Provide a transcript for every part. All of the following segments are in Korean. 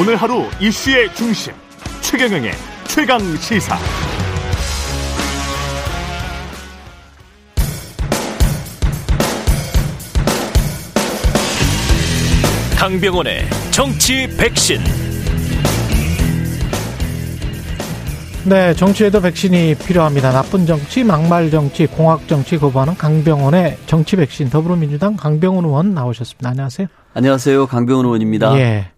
오늘 하루 이슈의 중심 최경영의 최강 시사. 강병원의 정치 백신. 네, 정치에도 백신이 필요합니다. 나쁜 정치, 막말 정치, 공학 정치 거부하는 강병원의 정치 백신 더불어민주당 강병원 의원 나오셨습니다. 안녕하세요. 안녕하세요. 강병원 의원입니다. 예.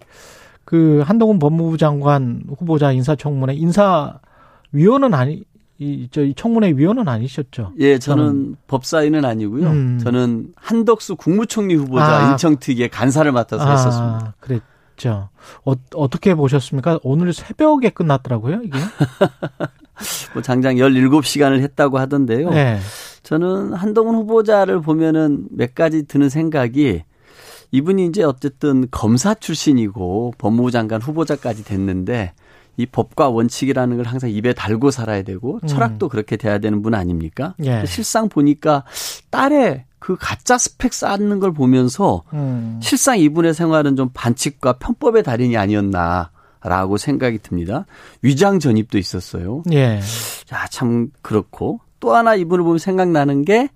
그 한동훈 법무부 장관 후보자 인사청문회 인사위원은 아니 이, 저, 이 청문회 위원은 아니셨죠? 예, 저는, 저는 법사위는 아니고요. 음. 저는 한덕수 국무총리 후보자 아. 인청특위의 간사를 맡아서 아, 했었습니다. 그랬죠. 어, 어떻게 보셨습니까? 오늘 새벽에 끝났더라고요, 이게. 뭐 장장 17시간을 했다고 하던데요. 네. 저는 한동훈 후보자를 보면은 몇 가지 드는 생각이 이분이 이제 어쨌든 검사 출신이고 법무부 장관 후보자까지 됐는데 이 법과 원칙이라는 걸 항상 입에 달고 살아야 되고 음. 철학도 그렇게 돼야 되는 분 아닙니까? 예. 실상 보니까 딸의 그 가짜 스펙 쌓는 걸 보면서 음. 실상 이분의 생활은 좀 반칙과 편법의 달인이 아니었나 라고 생각이 듭니다. 위장 전입도 있었어요. 예. 자, 참 그렇고 또 하나 이분을 보면 생각나는 게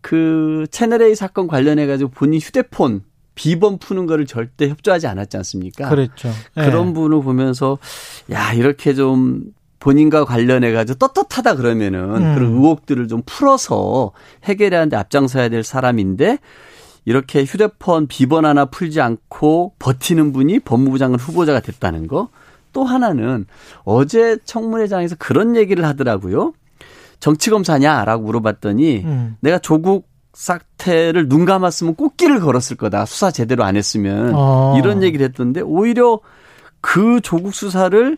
그 채널 A 사건 관련해 가지고 본인 휴대폰 비번 푸는 거를 절대 협조하지 않았지 않습니까? 그렇죠. 네. 그런 분을 보면서 야 이렇게 좀 본인과 관련해 가지고 떳떳하다 그러면은 음. 그런 의혹들을 좀 풀어서 해결하는데 앞장서야 될 사람인데 이렇게 휴대폰 비번 하나 풀지 않고 버티는 분이 법무부 장관 후보자가 됐다는 거. 또 하나는 어제 청문회장에서 그런 얘기를 하더라고요. 정치 검사냐라고 물어봤더니 음. 내가 조국 사태를 눈 감았으면 꽃길을 걸었을 거다. 수사 제대로 안 했으면. 아. 이런 얘기를 했던데 오히려 그 조국 수사를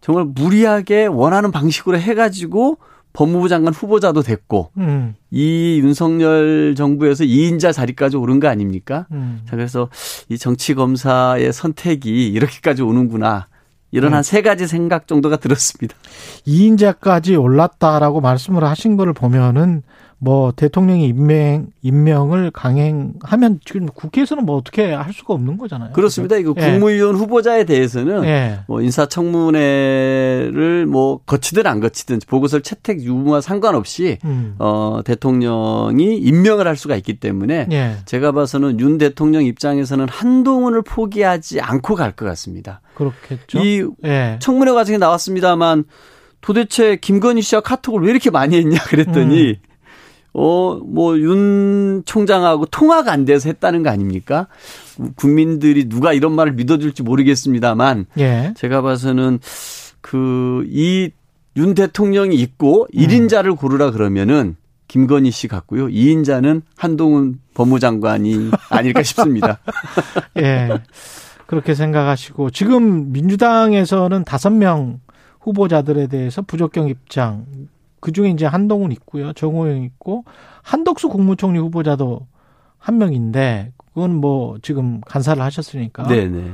정말 무리하게 원하는 방식으로 해가지고 법무부 장관 후보자도 됐고 음. 이 윤석열 정부에서 2인자 자리까지 오른 거 아닙니까? 음. 자 그래서 이 정치 검사의 선택이 이렇게까지 오는구나. 이런 음. 한세 가지 생각 정도가 들었습니다. 2인자까지 올랐다라고 말씀을 하신 거를 보면은 뭐 대통령이 임명 임명을 강행하면 지금 국회에서는 뭐 어떻게 할 수가 없는 거잖아요. 그렇습니다. 이거 예. 국무위원 후보자에 대해서는 예. 뭐 인사청문회를 뭐 거치든 안 거치든 보고서를 채택 유무와 상관없이 음. 어 대통령이 임명을 할 수가 있기 때문에 예. 제가 봐서는 윤 대통령 입장에서는 한동훈을 포기하지 않고 갈 것 같습니다. 그렇겠죠. 이 예. 청문회 과정에 나왔습니다만 도대체 김건희 씨와 카톡을 왜 이렇게 많이 했냐 그랬더니 음. 어, 뭐, 윤 총장하고 통화가 안 돼서 했다는 거 아닙니까? 국민들이 누가 이런 말을 믿어줄지 모르겠습니다만, 예. 제가 봐서는 그, 이 윤 대통령이 있고 1인자를 고르라 그러면은 김건희 씨 같고요. 2인자는 한동훈 법무장관이 아닐까 싶습니다. 예. 그렇게 생각하시고, 지금 민주당에서는 다섯 명 후보자들에 대해서 부적격 입장, 그 중에 이제 한동훈 있고요. 정호영 있고 한덕수 국무총리 후보자도 한 명인데 그건 뭐 지금 간사를 하셨으니까. 네네.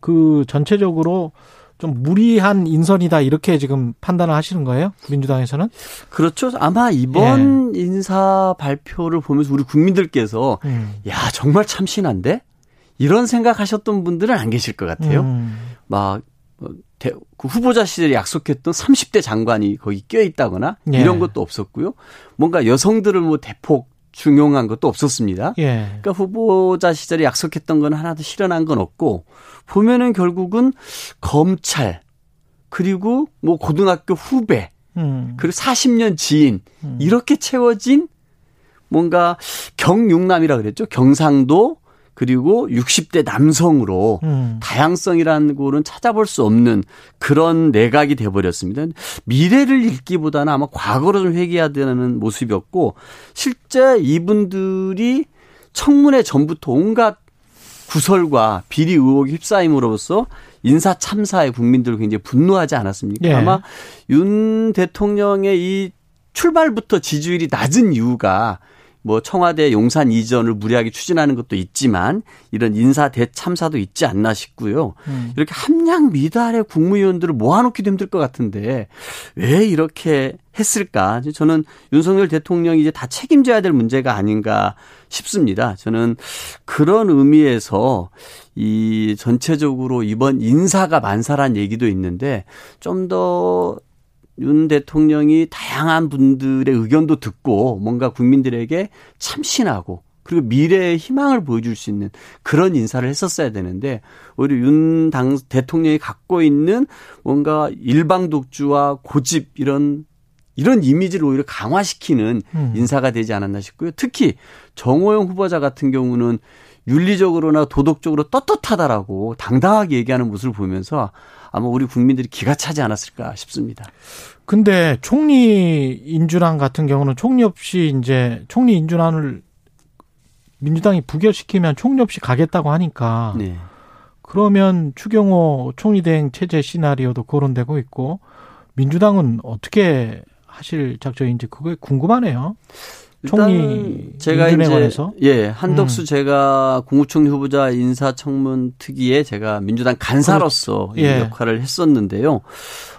그 전체적으로 좀 무리한 인선이다 이렇게 지금 판단을 하시는 거예요? 민주당에서는? 그렇죠. 아마 이번 예. 인사 발표를 보면서 우리 국민들께서 음. 야 정말 참신한데 이런 생각하셨던 분들은 안 계실 것 같아요. 음. 막 대, 그 후보자 시절에 약속했던 30대 장관이 거기 껴 있다거나 예. 이런 것도 없었고요. 뭔가 여성들을 뭐 대폭 중용한 것도 없었습니다. 예. 그러니까 후보자 시절에 약속했던 건 하나도 실현한 건 없고 보면은 결국은 검찰 그리고 뭐 고등학교 후배 음. 그리고 40년 지인 음. 이렇게 채워진 뭔가 경육남이라 그랬죠. 경상도 그리고 60대 남성으로 음. 다양성이라는 거는 찾아볼 수 없는 그런 내각이 돼버렸습니다. 미래를 읽기보다는 아마 과거로 좀 회귀해야 되는 모습이었고 실제 이분들이 청문회 전부터 온갖 구설과 비리 의혹이 휩싸임으로써 인사 참사에 국민들 굉장히 분노하지 않았습니까? 예. 아마 윤 대통령의 이 출발부터 지지율이 낮은 이유가 뭐 청와대 용산 이전을 무리하게 추진하는 것도 있지만 이런 인사 대참사도 있지 않나 싶고요. 음. 이렇게 함량 미달의 국무위원들을 모아놓기도 힘들 것 같은데 왜 이렇게 했을까? 저는 윤석열 대통령이 이제 다 책임져야 될 문제가 아닌가 싶습니다. 저는 그런 의미에서 이 전체적으로 이번 인사가 만사란 얘기도 있는데 좀더 윤 대통령이 다양한 분들의 의견도 듣고 뭔가 국민들에게 참신하고 그리고 미래의 희망을 보여줄 수 있는 그런 인사를 했었어야 되는데 오히려 윤 당 대통령이 갖고 있는 뭔가 일방 독주와 고집 이런 이런 이미지를 오히려 강화시키는 음. 인사가 되지 않았나 싶고요. 특히 정호영 후보자 같은 경우는 윤리적으로나 도덕적으로 떳떳하다라고 당당하게 얘기하는 모습을 보면서 아마 우리 국민들이 기가 차지 않았을까 싶습니다. 근데 총리 인준안 같은 경우는 총리 없이 이제 총리 인준안을 민주당이 부결시키면 총리 없이 가겠다고 하니까 네. 그러면 추경호 총리 대행 체제 시나리오도 거론되고 있고 민주당은 어떻게 하실 작정인지 그게 궁금하네요. 총리 제가 이제 관해서. 예 한덕수 음. 제가 국무총리 후보자 인사청문 특위에 제가 민주당 간사로서 예. 역할을 했었는데요.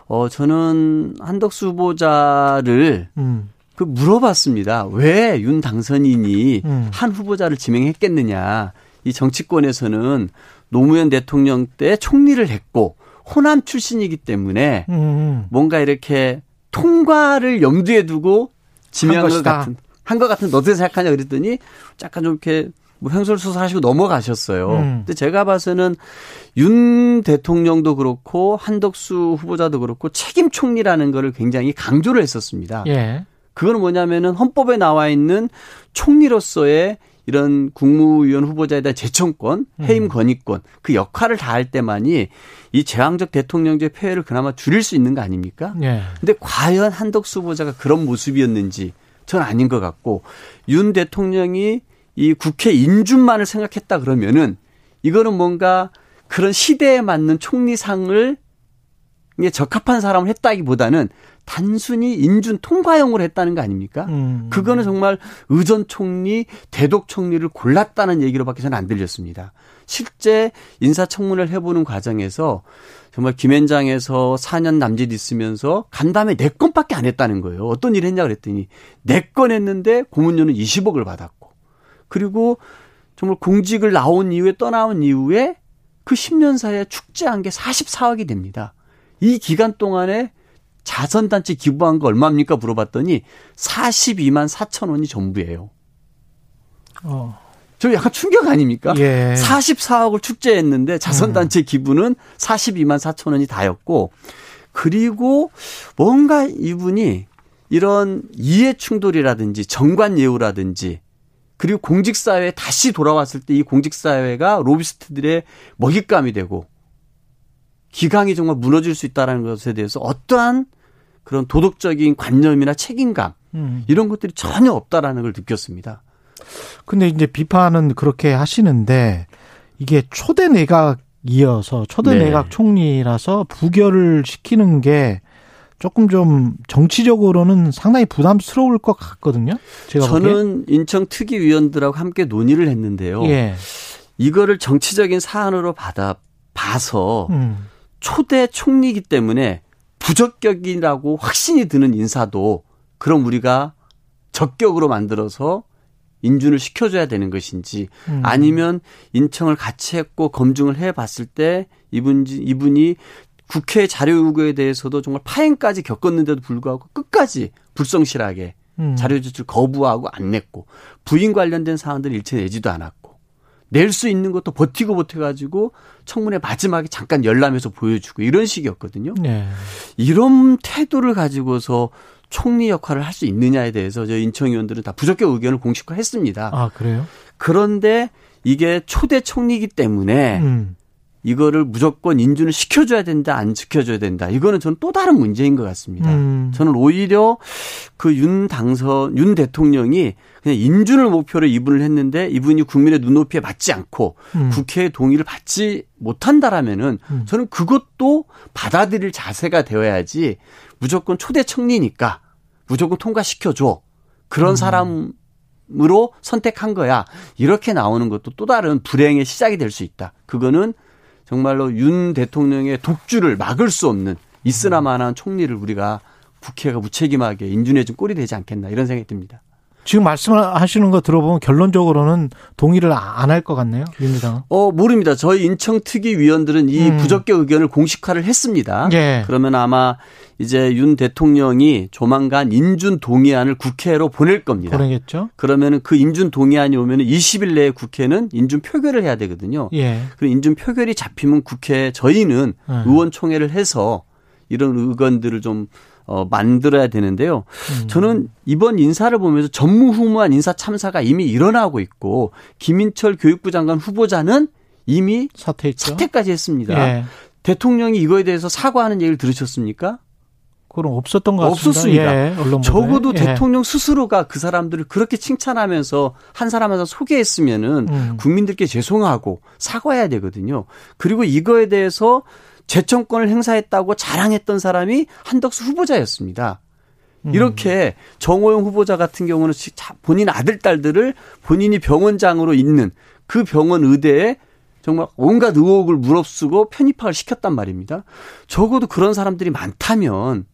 어 저는 한덕수 후보자를 음. 그 물어봤습니다. 왜 윤 당선인이 음. 한 후보자를 지명했겠느냐. 이 정치권에서는 노무현 대통령 때 총리를 했고 호남 출신이기 때문에 음. 음. 뭔가 이렇게 통과를 염두에 두고 지명한 것 같은 한 것 같은 너 어떻게 생각하냐 그랬더니 약간 좀 이렇게 뭐 횡설수설하시고 넘어가셨어요. 음. 근데 제가 봐서는 윤 대통령도 그렇고 한덕수 후보자도 그렇고 책임 총리라는 거를 굉장히 강조를 했었습니다. 예. 그거는 뭐냐면은 헌법에 나와 있는 총리로서의 이런 국무위원 후보자에 대한 재청권, 음. 해임 건의권 그 역할을 다할 때만이 이 제왕적 대통령제 폐해를 그나마 줄일 수 있는 거 아닙니까? 예. 근데 과연 한덕수 후보자가 그런 모습이었는지 전 아닌 것 같고 윤 대통령이 이 국회 인준만을 생각했다 그러면은 이거는 뭔가 그런 시대에 맞는 총리상을 적합한 사람을 했다기보다는 단순히 인준 통과형으로 했다는 거 아닙니까? 음. 그거는 정말 의전 총리, 대독 총리를 골랐다는 얘기로밖에 저는 안 들렸습니다. 실제 인사청문회를 해보는 과정에서 정말 김현장에서 4년 남짓 있으면서 간담회 4건밖에 안 했다는 거예요. 어떤 일 했냐 그랬더니 4건 했는데 고문료는 20억을 받았고 그리고 정말 공직을 나온 이후에 떠나온 이후에 그 10년 사이에 축제한 게 44억이 됩니다. 이 기간 동안에 자선단체 기부한 거 얼마입니까? 물어봤더니 42만 4천 원이 전부예요. 어. 저 약간 충격 아닙니까? 예. 44억을 축제했는데 자선단체 음. 기부는 42만 4천 원이 다였고 그리고 뭔가 이분이 이런 이해 충돌이라든지 정관 예우라든지 그리고 공직사회에 다시 돌아왔을 때 이 공직사회가 로비스트들의 먹잇감이 되고 기강이 정말 무너질 수 있다는 것에 대해서 어떠한 그런 도덕적인 관념이나 책임감 음. 이런 것들이 전혀 없다라는 걸 느꼈습니다. 근데 이제 비판은 그렇게 하시는데 이게 초대 내각이어서 초대 네. 내각 총리라서 부결을 시키는 게 조금 좀 정치적으로는 상당히 부담스러울 것 같거든요. 제가 저는 보기에. 인천 특위 위원들하고 함께 논의를 했는데요. 예. 이거를 정치적인 사안으로 받아 봐서 음. 초대 총리이기 때문에 부적격이라고 확신이 드는 인사도 그럼 우리가 적격으로 만들어서 인준을 시켜줘야 되는 것인지 음. 아니면 인청을 같이 했고 검증을 해봤을 때 이분 이분이 국회 자료 요구에 대해서도 정말 파행까지 겪었는데도 불구하고 끝까지 불성실하게 음. 자료 제출 거부하고 안 냈고 부인 관련된 사안들 일체 내지도 않았고 낼 수 있는 것도 버티고 버텨가지고 청문회 마지막에 잠깐 열람해서 보여주고 이런 식이었거든요. 네. 이런 태도를 가지고서 총리 역할을 할 수 있느냐에 대해서 저희 인천위원들은 다 부적격 의견을 공식화했습니다. 아 그래요? 그런데 이게 초대 총리이기 때문에 음. 이거를 무조건 인준을 시켜줘야 된다, 안 지켜줘야 된다. 이거는 저는 또 다른 문제인 것 같습니다. 음. 저는 오히려 그 윤 당선, 윤 대통령이 그냥 인준을 목표로 이분을 했는데 이분이 국민의 눈높이에 맞지 않고 음. 국회의 동의를 받지 못한다라면은 음. 저는 그것도 받아들일 자세가 되어야지 무조건 초대 청리니까 무조건 통과시켜줘. 그런 음. 사람을 으로 선택한 거야. 이렇게 나오는 것도 또 다른 불행의 시작이 될 수 있다. 그거는 정말로 윤 대통령의 독주를 막을 수 없는 있으나마한 총리를 우리가 국회가 무책임하게 인준해 준 꼴이 되지 않겠나 이런 생각이 듭니다. 지금 말씀하시는 거 들어보면 결론적으로는 동의를 안 할 것 같네요, 민주당은. 어, 모릅니다. 저희 인청특위 위원들은 이 음. 부적격 의견을 공식화를 했습니다. 예. 그러면 아마 이제 윤 대통령이 조만간 인준 동의안을 국회로 보낼 겁니다. 보내겠죠. 그러면은 그 인준 동의안이 오면은 20일 내에 국회는 인준 표결을 해야 되거든요. 예. 그 인준 표결이 잡히면 국회 저희는 예. 의원총회를 해서 이런 의견들을 좀 어, 만들어야 되는데요. 음. 저는 이번 인사를 보면서 전무후무한 인사 참사가 이미 일어나고 있고 김인철 교육부 장관 후보자는 이미 사퇴했죠. 사퇴까지 했습니다. 예. 대통령이 이거에 대해서 사과하는 얘기를 들으셨습니까? 그럼 없었던 것 같습니다. 없었습니다. 예, 적어도 예. 대통령 스스로가 그 사람들을 그렇게 칭찬하면서 한 사람한테 소개했으면은 음. 국민들께 죄송하고 사과해야 되거든요. 그리고 이거에 대해서 재청권을 행사했다고 자랑했던 사람이 한덕수 후보자였습니다. 음. 이렇게 정호영 후보자 같은 경우는 본인 아들, 딸들을 본인이 병원장으로 있는 그 병원 의대에 정말 온갖 의혹을 무릅쓰고 편입학을 시켰단 말입니다. 적어도 그런 사람들이 많다면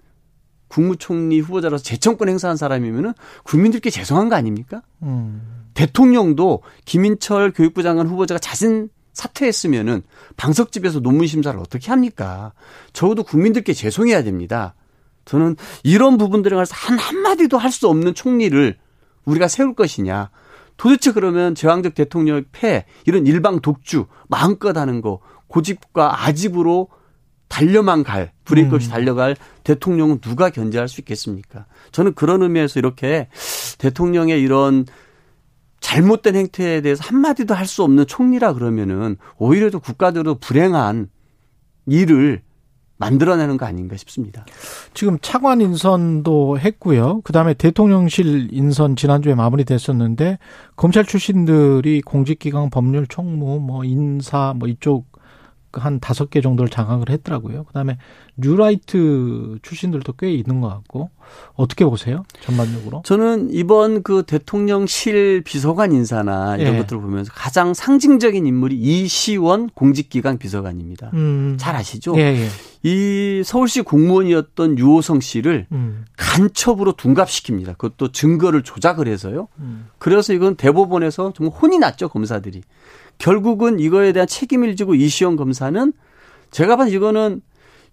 국무총리 후보자로서 재청권 행사한 사람이면은 국민들께 죄송한 거 아닙니까? 음. 대통령도 김인철 교육부 장관 후보자가 자신 사퇴했으면은 방석집에서 논문 심사를 어떻게 합니까? 적어도 국민들께 죄송해야 됩니다. 저는 이런 부분들에 관해서 한 한마디도 할 수 없는 총리를 우리가 세울 것이냐. 도대체 그러면 제왕적 대통령 폐 이런 일방 독주 마음껏 하는 거 고집과 아집으로 달려만 갈 브레이크 없이 음. 달려갈 대통령은 누가 견제할 수 있겠습니까? 저는 그런 의미에서 이렇게 대통령의 이런 잘못된 행태에 대해서 한마디도 할 수 없는 총리라 그러면은 오히려 더 국가적으로 불행한 일을 만들어내는 거 아닌가 싶습니다. 지금 차관 인선도 했고요. 그 다음에 대통령실 인선 지난주에 마무리됐었는데 검찰 출신들이 공직기강 법률 총무 뭐 인사 뭐 이쪽 한 다섯 개 정도를 장악을 했더라고요. 그다음에 뉴라이트 출신들도 꽤 있는 것 같고 어떻게 보세요? 전반적으로? 저는 이번 그 대통령실 비서관 인사나 이런 예. 것들을 보면서 가장 상징적인 인물이 이시원 공직기강 비서관입니다. 음. 잘 아시죠? 예, 예. 이 서울시 공무원이었던 유호성 씨를 음. 간첩으로 둔갑시킵니다. 그것도 증거를 조작을 해서요. 음. 그래서 이건 대법원에서 정말 혼이 났죠 검사들이. 결국은 이거에 대한 책임을 지고 이시영 검사는 제가 봐도 이거는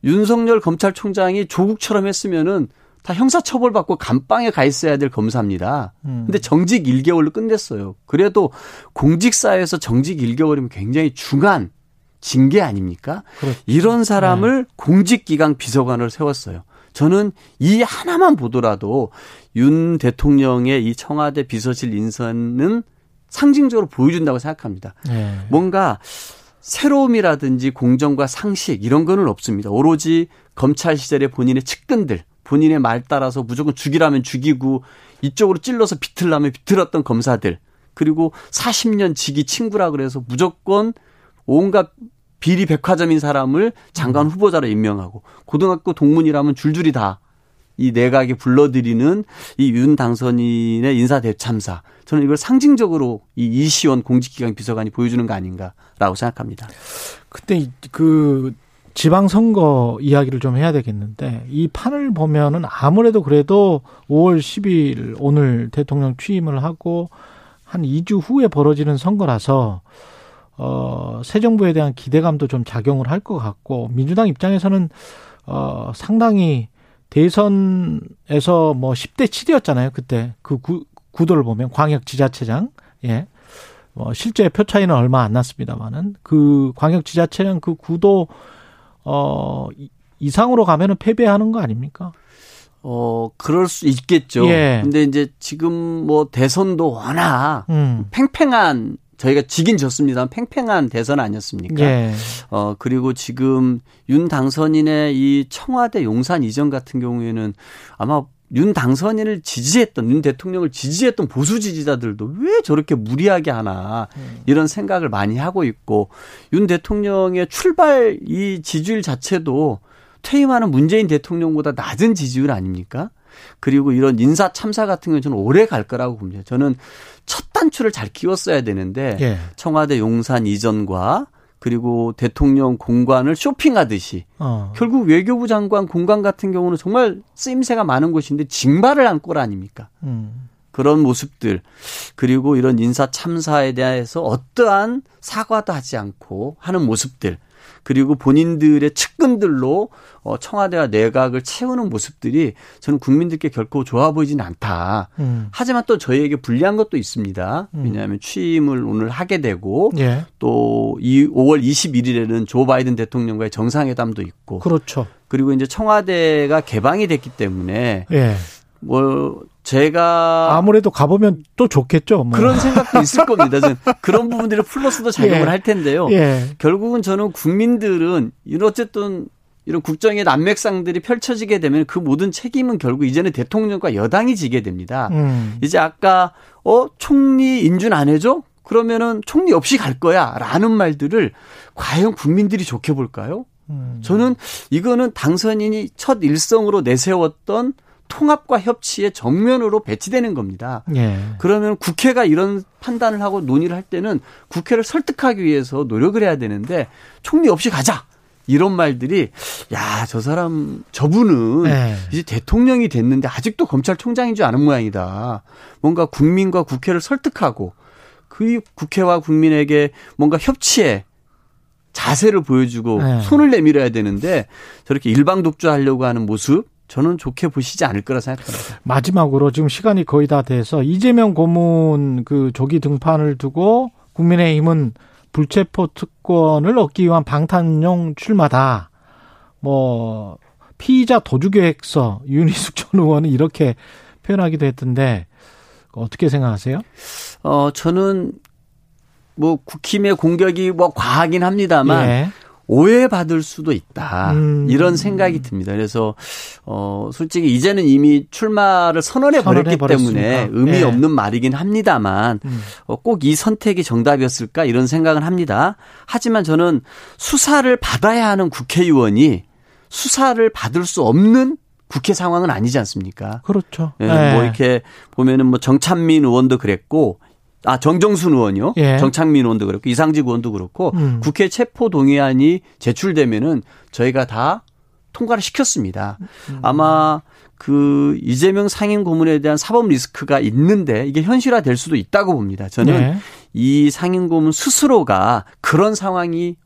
윤석열 검찰총장이 조국처럼 했으면은 다 형사처벌 받고 감방에 가 있어야 될 검사입니다. 음. 근데 정직 1개월로 끝냈어요. 그래도 공직사에서 정직 1개월이면 굉장히 중한 징계 아닙니까? 그렇죠. 이런 사람을 네. 공직기강 비서관을 세웠어요. 저는 이 하나만 보더라도 윤 대통령의 이 청와대 비서실 인선은 상징적으로 보여준다고 생각합니다. 네. 뭔가 새로움이라든지 공정과 상식 이런 거는 없습니다. 오로지 검찰 시절에 본인의 측근들, 본인의 말 따라서 무조건 죽이라면 죽이고 이쪽으로 찔러서 비틀라면 비틀었던 검사들 그리고 40년 지기 친구라 그래서 무조건 온갖 비리 백화점인 사람을 장관 후보자로 임명하고 고등학교 동문이라면 줄줄이 다 이 내각에 불러들이는 이 윤 당선인의 인사 대참사 저는 이걸 상징적으로 이 이시원 공직기강 비서관이 보여주는 거 아닌가라고 생각합니다. 그때 그 지방선거 이야기를 좀 해야 되겠는데 이 판을 보면은 아무래도 그래도 5월 10일 오늘 대통령 취임을 하고 한 2주 후에 벌어지는 선거라서 어, 새 정부에 대한 기대감도 좀 작용을 할 것 같고 민주당 입장에서는 어, 상당히 대선에서 뭐 10대 7이었잖아요. 그때 그 구, 구도를 보면 광역 지자체장 예. 뭐 실제 표 차이는 얼마 안 났습니다만은 그 광역 지자체장 그 구도 어 이상으로 가면은 패배하는 거 아닙니까? 어, 그럴 수 있겠죠. 예. 근데 이제 지금 뭐 대선도 워낙 음. 팽팽한 저희가 지긴 졌습니다. 팽팽한 대선 아니었습니까? 예. 어, 그리고 지금 윤 당선인의 이 청와대 용산 이전 같은 경우에는 아마 윤 당선인을 지지했던 윤 대통령을 지지했던 보수 지지자들도 왜 저렇게 무리하게 하나 이런 생각을 많이 하고 있고 윤 대통령의 출발 이 지지율 자체도 퇴임하는 문재인 대통령보다 낮은 지지율 아닙니까? 그리고 이런 인사 참사 같은 경우는 저는 오래 갈 거라고 봅니다. 저는 첫 단추를 잘 끼웠어야 되는데 예. 청와대 용산 이전과 그리고 대통령 공관을 쇼핑하듯이 어. 결국 외교부 장관 공관 같은 경우는 정말 쓰임새가 많은 곳인데 징발을 한꼴 아닙니까? 음. 그런 모습들 그리고 이런 인사 참사에 대해서 어떠한 사과도 하지 않고 하는 모습들 그리고 본인들의 측근들로 어, 청와대와 내각을 채우는 모습들이 저는 국민들께 결코 좋아 보이지는 않다. 음. 하지만 또 저희에게 불리한 것도 있습니다. 음. 왜냐하면 취임을 오늘 하게 되고 예. 또이 5월 21일에는 조 바이든 대통령과의 정상회담도 있고 그렇죠. 그리고 이제 청와대가 개방이 됐기 때문에 예. 뭐 제가 아무래도 가보면 또 좋겠죠. 뭐. 그런 생각도 있을 겁니다. 저는 그런 부분들이 플러스도 작용을 예. 할 텐데요. 예. 결국은 저는 국민들은 이런 어쨌든 이런 국정의 난맥상들이 펼쳐지게 되면 그 모든 책임은 결국 이제는 대통령과 여당이 지게 됩니다. 음. 이제 아까 어 총리 인준 안 해줘? 그러면은 총리 없이 갈 거야라는 말들을 과연 국민들이 좋게 볼까요? 음. 저는 이거는 당선인이 첫 일성으로 내세웠던 통합과 협치의 정면으로 배치되는 겁니다. 예. 그러면 국회가 이런 판단을 하고 논의를 할 때는 국회를 설득하기 위해서 노력을 해야 되는데 총리 없이 가자. 이런 말들이 야 저 사람 저분은 네. 이제 대통령이 됐는데 아직도 검찰총장인 줄 아는 모양이다. 뭔가 국민과 국회를 설득하고 그 국회와 국민에게 뭔가 협치에 자세를 보여주고 네. 손을 내밀어야 되는데 저렇게 일방 독주하려고 하는 모습 저는 좋게 보시지 않을 거라 생각합니다. 마지막으로 지금 시간이 거의 다 돼서 이재명 고문 그 조기 등판을 두고 국민의힘은 불체포 특권을 얻기 위한 방탄용 출마다. 뭐 피의자 도주 계획서 윤희숙 전 의원은 이렇게 표현하기도 했던데 어떻게 생각하세요? 어 저는 뭐 국힘의 공격이 뭐 과하긴 합니다만 예. 오해받을 수도 있다. 음. 이런 생각이 듭니다. 그래서 어 솔직히 이제는 이미 출마를 선언해 버렸기 때문에 의미 네. 없는 말이긴 합니다만 음. 어, 꼭 이 선택이 정답이었을까 이런 생각은 합니다. 하지만 저는 수사를 받아야 하는 국회의원이 수사를 받을 수 없는 국회 상황은 아니지 않습니까? 그렇죠. 예, 뭐 네. 뭐 이렇게 보면은 뭐 정찬민 의원도 그랬고 아 정정순 의원요, 예. 정창민 의원도 그렇고 이상직 의원도 그렇고 음. 국회 체포 동의안이 제출되면은 저희가 다 통과를 시켰습니다. 음. 아마 그 이재명 상임 고문에 대한 사법 리스크가 있는데 이게 현실화 될 수도 있다고 봅니다. 저는 네. 이 상임 고문 스스로가 그런 상황이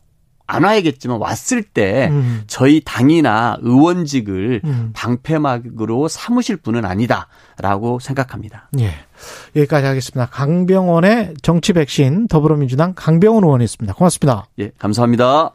안 와야겠지만 왔을 때 음. 저희 당이나 의원직을 음. 방패막으로 삼으실 분은 아니다라고 생각합니다. 예. 여기까지 하겠습니다. 강병원의 정치 백신 더불어민주당 강병원 의원이었습니다. 고맙습니다. 예, 감사합니다.